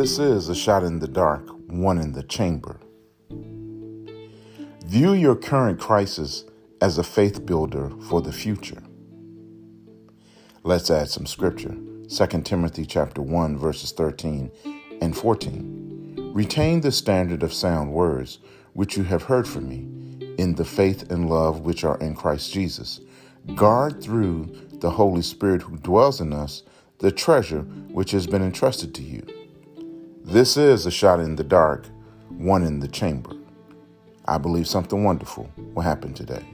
This is a shot in the dark, one in the chamber. View your current crisis as a faith builder for the future. Let's add some scripture. 2 Timothy chapter 1 verses 13 and 14. Retain the standard of sound words which you have heard from me in the faith and love which are in Christ Jesus. Guard through the Holy Spirit who dwells in us the treasure which has been entrusted to you. This is a shot in the dark, one in the chamber. I believe something wonderful will happen today.